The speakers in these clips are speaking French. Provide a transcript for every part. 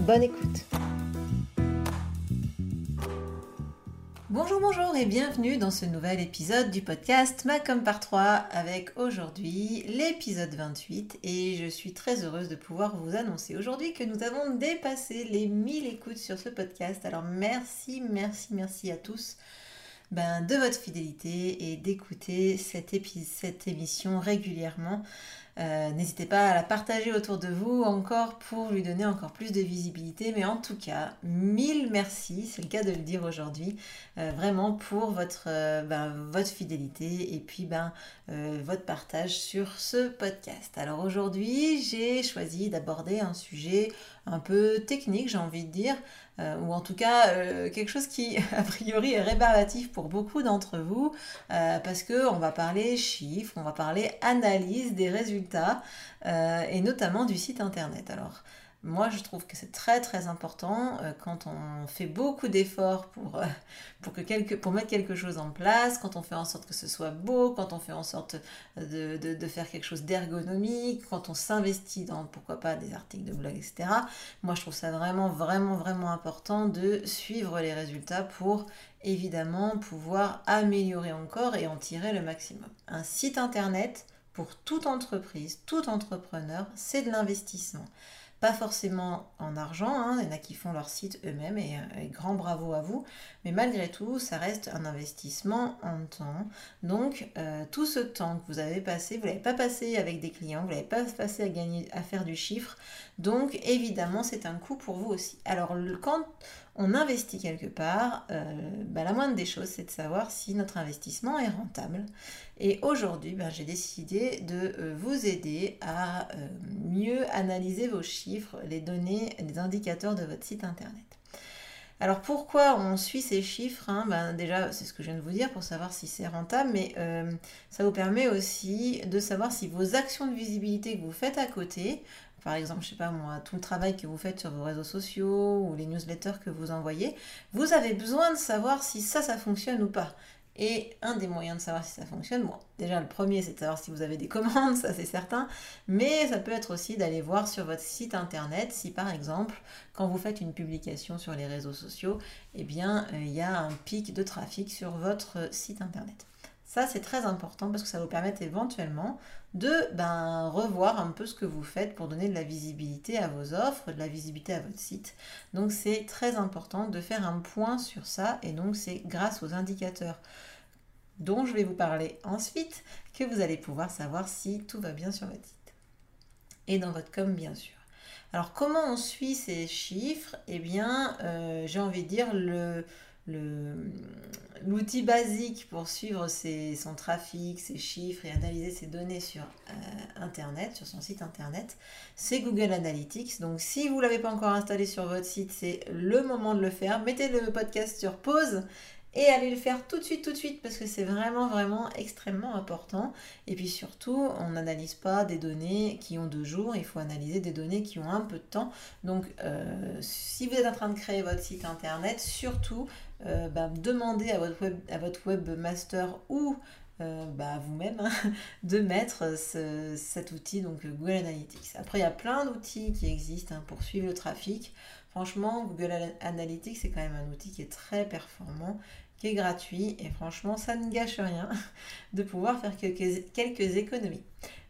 Bonne écoute Bonjour, bonjour et bienvenue dans ce nouvel épisode du podcast Macom par 3 avec aujourd'hui l'épisode 28 et je suis très heureuse de pouvoir vous annoncer aujourd'hui que nous avons dépassé les 1000 écoutes sur ce podcast. Alors merci, merci, merci à tous ben, de votre fidélité et d'écouter cette, cette émission régulièrement. Euh, n'hésitez pas à la partager autour de vous encore pour lui donner encore plus de visibilité. Mais en tout cas, mille merci, c'est le cas de le dire aujourd'hui, euh, vraiment pour votre, euh, ben, votre fidélité et puis ben, votre partage sur ce podcast. Alors aujourd'hui, j'ai choisi d'aborder un sujet un peu technique, j'ai envie de dire, euh, ou en tout cas euh, quelque chose qui a priori est rébarbatif pour beaucoup d'entre vous, euh, parce que on va parler chiffres, on va parler analyse des résultats, et notamment du site internet. Alors, moi, je trouve que c'est très très important euh, quand on fait beaucoup d'efforts pour, euh, pour, que pour mettre quelque chose en place, quand on fait en sorte que ce soit beau, quand on fait en sorte de, de, faire quelque chose d'ergonomique, quand on s'investit dans, pourquoi pas, des articles de blog, etc. Moi, je trouve ça vraiment vraiment vraiment important de suivre les résultats pour évidemment pouvoir améliorer encore et en tirer le maximum. Un site internet, pour toute entreprise, tout entrepreneur, c'est de l'investissement pas forcément en argent, hein, il y en a qui font leur site eux-mêmes et, euh, grand bravo à vous, mais malgré tout, ça reste un investissement en temps. Donc, euh, tout ce temps que vous avez passé, vous l'avez pas passé avec des clients, vous l'avez pas passé à, gagner, à faire du chiffre, donc évidemment, c'est un coût pour vous aussi. Alors, quand on investit quelque part, euh, bah, la moindre des choses, c'est de savoir si notre investissement est rentable. Et aujourd'hui, bah, j'ai décidé de euh, vous aider à euh, mieux analyser vos chiffres, les données, les indicateurs de votre site internet. Alors pourquoi on suit ces chiffres hein, ben, Déjà, c'est ce que je viens de vous dire pour savoir si c'est rentable, mais ça vous permet aussi de savoir si vos actions de visibilité que vous faites à côté, par exemple, je sais pas moi, tout le travail que vous faites sur vos réseaux sociaux ou les newsletters que vous envoyez, vous avez besoin de savoir si ça, ça fonctionne ou pas. Et un des moyens de savoir si ça fonctionne, bon, déjà le premier c'est de savoir si vous avez des commandes, ça c'est certain, mais ça peut être aussi d'aller voir sur votre site internet si par exemple, quand vous faites une publication sur les réseaux sociaux, eh bien euh, il y a un pic de trafic sur votre site internet. Ça, c'est très important parce que ça vous permet éventuellement de ben, revoir un peu ce que vous faites pour donner de la visibilité à vos offres, de la visibilité à votre site. Donc, c'est très important de faire un point sur ça et donc c'est grâce aux indicateurs dont je vais vous parler ensuite que vous allez pouvoir savoir si tout va bien sur votre site. Et dans votre com, bien sûr. Alors, comment on suit ces chiffres? Eh bien, euh, j'ai envie de dire le l'outil basique pour suivre son trafic, ses chiffres et analyser ses données sur euh, Internet, sur son site Internet, c'est Google Analytics. Donc si vous ne l'avez pas encore installé sur votre site, c'est le moment de le faire. Mettez le podcast sur pause et allez le faire tout de suite, tout de suite, parce que c'est vraiment, vraiment extrêmement important. Et puis surtout, on n'analyse pas des données qui ont deux jours, il faut analyser des données qui ont un peu de temps. Donc, euh, si vous êtes en train de créer votre site internet, surtout, euh, bah, demandez à votre, à votre webmaster ou euh, bah, vous-même hein, de mettre cet outil, donc Google Analytics. Après, il y a plein d'outils qui existent hein, pour suivre le trafic. Franchement, Google Analytics, c'est quand même un outil qui est très performant gratuit et franchement ça ne gâche rien de pouvoir faire quelques, quelques économies.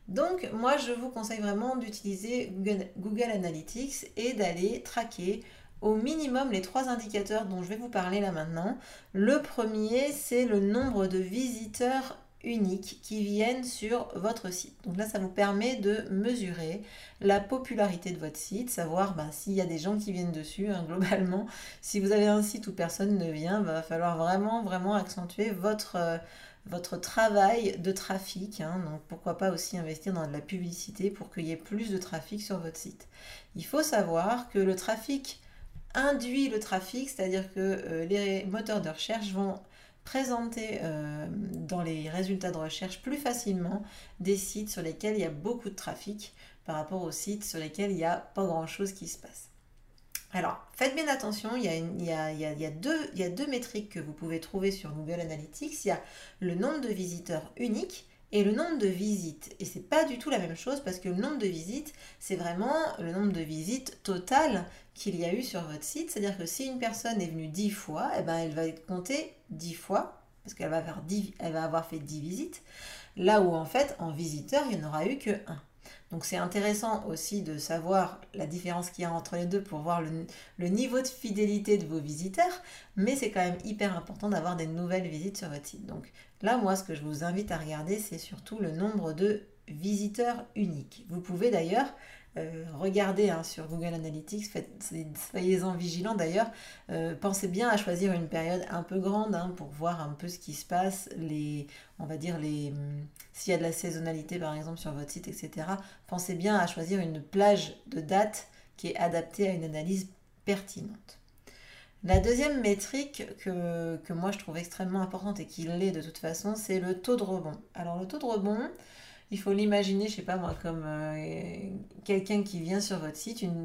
Donc moi je vous conseille vraiment d'utiliser Google, Analytics et d'aller traquer au minimum les trois indicateurs dont je vais vous parler là maintenant. Le premier c'est le nombre de visiteurs uniques qui viennent sur votre site. Donc là, ça vous permet de mesurer la popularité de votre site, savoir ben, s'il y a des gens qui viennent dessus, hein, globalement. Si vous avez un site où personne ne vient, ben, va falloir vraiment, vraiment accentuer votre, euh, travail de trafic. Hein. donc pourquoi pas aussi investir dans de la publicité pour qu'il y ait plus de trafic sur votre site. Il faut savoir que le trafic induit le trafic, c'est-à-dire que euh, les moteurs de recherche vont présenter euh, dans les résultats de recherche plus facilement des sites sur lesquels il y a beaucoup de trafic par rapport aux sites sur lesquels il n'y a pas grand-chose qui se passe. Alors, faites bien attention, il y, a deux, il y a deux métriques que vous pouvez trouver sur Google Analytics. Il y a le nombre de visiteurs uniques et le nombre de visites. Et c'est pas du tout la même chose parce que le nombre de visites, c'est vraiment le nombre de visites totales qu'il y a eu sur votre site. C'est-à-dire que si une personne est venue 10 fois, eh ben, elle va compter 10 fois parce qu'elle va, elle va avoir fait 10 visites. Là où en fait, en visiteur, il n'y en aura eu que 1. Donc c'est intéressant aussi de savoir la différence qu'il y a entre les deux pour voir le, niveau de fidélité de vos visiteurs, mais c'est quand même hyper important d'avoir des nouvelles visites sur votre site. Donc là, moi, ce que je vous invite à regarder, c'est surtout le nombre de visiteurs uniques. Vous pouvez d'ailleurs euh, regardez hein, sur Google Analytics, soyez-en vigilants d'ailleurs. Euh, pensez bien à choisir une période un peu grande hein, pour voir un peu ce qui se passe, on va dire les, hum, s'il y a de la saisonnalité par exemple sur votre site, etc. Pensez bien à choisir une plage de date qui est adaptée à une analyse pertinente. La deuxième métrique que, moi je trouve extrêmement importante et qui l'est de toute façon, c'est le taux de rebond. Alors le taux de rebond, il faut l'imaginer, je sais pas moi, comme euh, quelqu'un qui vient sur votre site, une,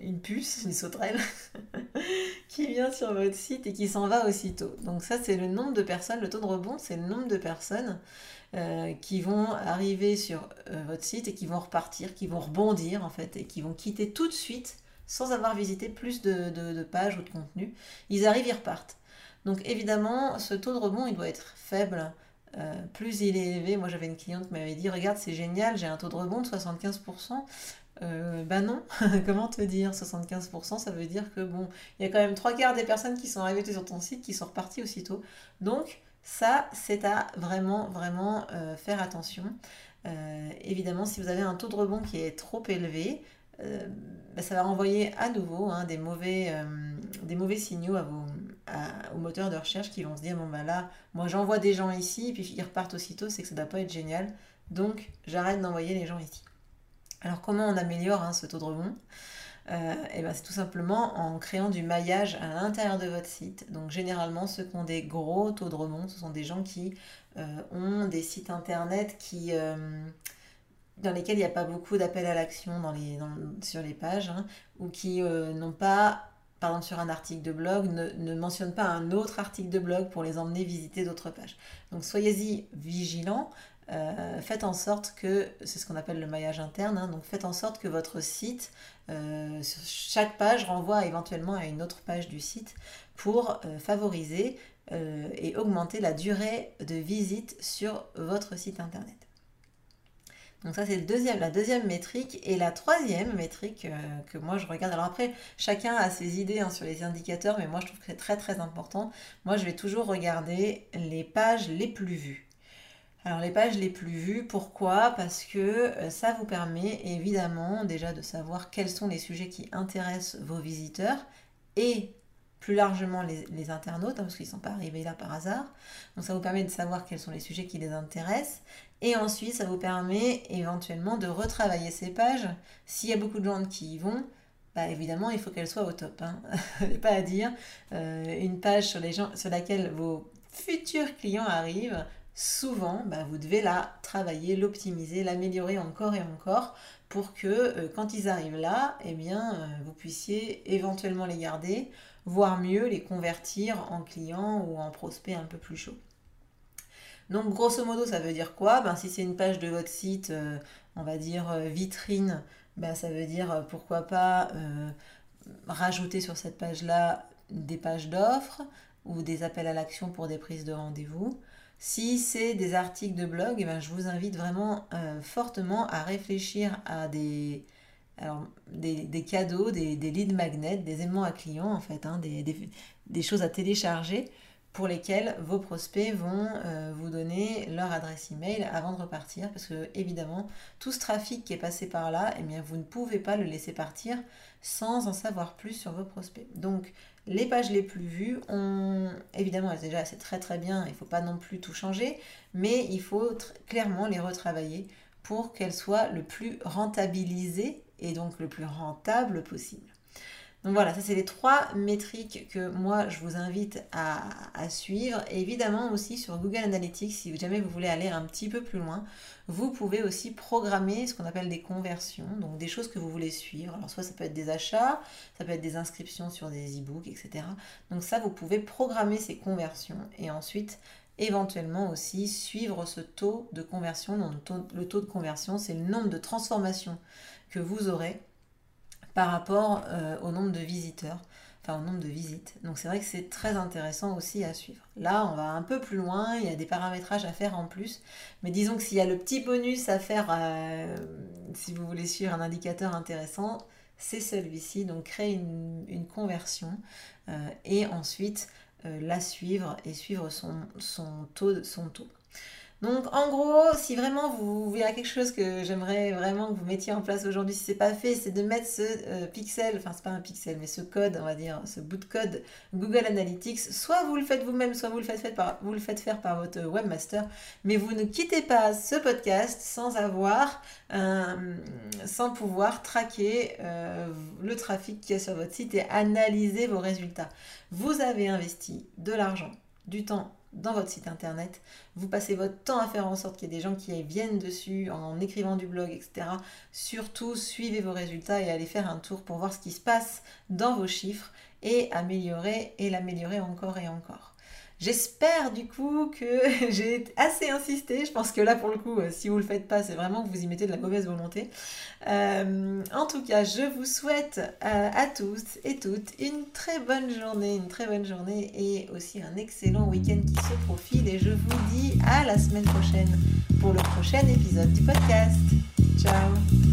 une puce, une sauterelle, qui vient sur votre site et qui s'en va aussitôt. Donc ça, c'est le nombre de personnes, le taux de rebond, c'est le nombre de personnes euh, qui vont arriver sur euh, votre site et qui vont repartir, qui vont rebondir en fait, et qui vont quitter tout de suite sans avoir visité plus de, pages ou de contenu. Ils arrivent, ils repartent. Donc évidemment, ce taux de rebond, il doit être faible euh, plus il est élevé, moi j'avais une cliente qui m'avait dit Regarde, c'est génial, j'ai un taux de rebond de 75%. Euh, bah non, comment te dire 75%, ça veut dire que bon, il y a quand même trois quarts des personnes qui sont arrivées sur ton site qui sont reparties aussitôt. Donc ça, c'est à vraiment, vraiment euh, faire attention. Évidemment, si vous avez un taux de rebond qui est trop élevé, euh, bah, ça va renvoyer à nouveau hein, des, mauvais, euh, des mauvais signaux à vos, aux moteurs de recherche qui vont se dire bon bah là, moi j'envoie des gens ici, et puis ils repartent aussitôt, c'est que ça ne doit pas être génial. Donc j'arrête d'envoyer les gens ici. Alors comment on améliore hein, ce taux de rebond? Euh, eh ben, c'est tout simplement en créant du maillage à l'intérieur de votre site. Donc généralement ceux qui ont des gros taux de rebond, ce sont des gens qui ont des sites internet qui dans lesquels il n'y a pas beaucoup d'appels à l'action sur les pages, hein, ou qui euh, n'ont pas, par exemple sur un article de blog, ne, ne, mentionnent pas un autre article de blog pour les emmener visiter d'autres pages. Donc soyez-y vigilants, euh, faites en sorte que, c'est ce qu'on appelle le maillage interne, hein, donc faites en sorte que votre site, euh, chaque page renvoie éventuellement à une autre page du site pour favoriser et augmenter la durée de visite sur votre site internet. Donc ça c'est la deuxième métrique. Et la troisième métrique euh, que moi je regarde, alors après chacun a ses idées hein, sur les indicateurs, mais moi je trouve que c'est très très important. Moi je vais toujours regarder les pages les plus vues. Alors les pages les plus vues, pourquoi? Parce que euh, ça vous permet évidemment déjà de savoir quels sont les sujets qui intéressent vos visiteurs et plus largement les, internautes, hein, parce qu'ils ne sont pas arrivés là par hasard. Donc ça vous permet de savoir quels sont les sujets qui les intéressent. Et ensuite, ça vous permet éventuellement de retravailler ces pages. S'il y a beaucoup de gens qui y vont, bah évidemment, il faut qu'elles soient au top. Hein. pas à dire. Euh, une page sur, laquelle vos futurs clients arrivent, souvent, bah, vous devez la travailler, l'optimiser, l'améliorer encore et encore pour que euh, quand ils arrivent là, eh bien, euh, vous puissiez éventuellement les garder, voire mieux les convertir en clients ou en prospects un peu plus chauds. Donc grosso modo, ça veut dire quoi? Ben, Si c'est une page de votre site, euh, on va dire euh, vitrine, ben, ça veut dire euh, pourquoi pas rajouter sur cette page-là des pages d'offres ou des appels à l'action pour des prises de rendez-vous. Si c'est des articles de blog, eh ben, je vous invite vraiment fortement à réfléchir à des, cadeaux, des, des leads magnets, des aimants à clients en fait, hein, des, choses à télécharger pour lesquels vos prospects vont euh, vous donner leur adresse email avant de repartir parce que évidemment tout ce trafic qui est passé par là eh bien vous ne pouvez pas le laisser partir sans en savoir plus sur vos prospects. Donc les pages les plus vues ont évidemment déjà c'est très très bien il ne faut pas non plus tout changer mais il faut clairement les retravailler pour qu'elles soient le plus rentabilisées et donc le plus rentable possible Donc voilà, ça c'est les trois métriques que moi je vous invite à, suivre. Évidemment aussi sur Google Analytics, si jamais vous voulez aller un petit peu plus loin, vous pouvez aussi programmer ce qu'on appelle des conversions, donc des choses que vous voulez suivre. Alors soit ça peut être des achats, ça peut être des inscriptions sur des e-books, etc. Donc ça, vous pouvez programmer ces conversions et ensuite éventuellement aussi suivre ce taux de conversion. Donc, le taux de conversion, c'est le nombre de transformations que vous aurez par rapport euh, au nombre de visiteurs, enfin au nombre de visites. Donc c'est vrai que c'est très intéressant aussi à suivre. Là, on va un peu plus loin, il y a des paramétrages à faire en plus, mais disons que s'il y a le petit bonus à faire, euh, si vous voulez suivre un indicateur intéressant, c'est celui-ci, donc créer une, conversion euh, et ensuite la suivre et suivre son, taux. Donc en gros, si vraiment vous, voulez quelque chose que j'aimerais vraiment que vous mettiez en place aujourd'hui, si c'est pas fait, c'est de mettre ce euh, pixel, enfin c'est pas un pixel, mais ce code, on va dire, ce bout de code Google Analytics. Soit vous le faites vous-même, soit vous le faites, par, vous le faites faire par votre webmaster, mais vous ne quittez pas ce podcast sans avoir, sans pouvoir traquer euh, le trafic qui est sur votre site et analyser vos résultats. Vous avez investi de l'argent, du temps dans votre site internet. Vous passez votre temps à faire en sorte qu'il y ait des gens qui viennent dessus en écrivant du blog, etc. Surtout, suivez vos résultats et allez faire un tour pour voir ce qui se passe dans vos chiffres et améliorer et l'améliorer encore et encore. J'espère du coup que j'ai assez insisté. Je pense que là, pour le coup, euh, si vous ne le faites pas, c'est vraiment que vous y mettez de la mauvaise volonté. Euh, en tout cas, je vous souhaite euh, à tous et toutes une très bonne journée, une très bonne journée et aussi un excellent week-end qui se profile. Et je vous dis à la semaine prochaine pour le prochain épisode du podcast. Ciao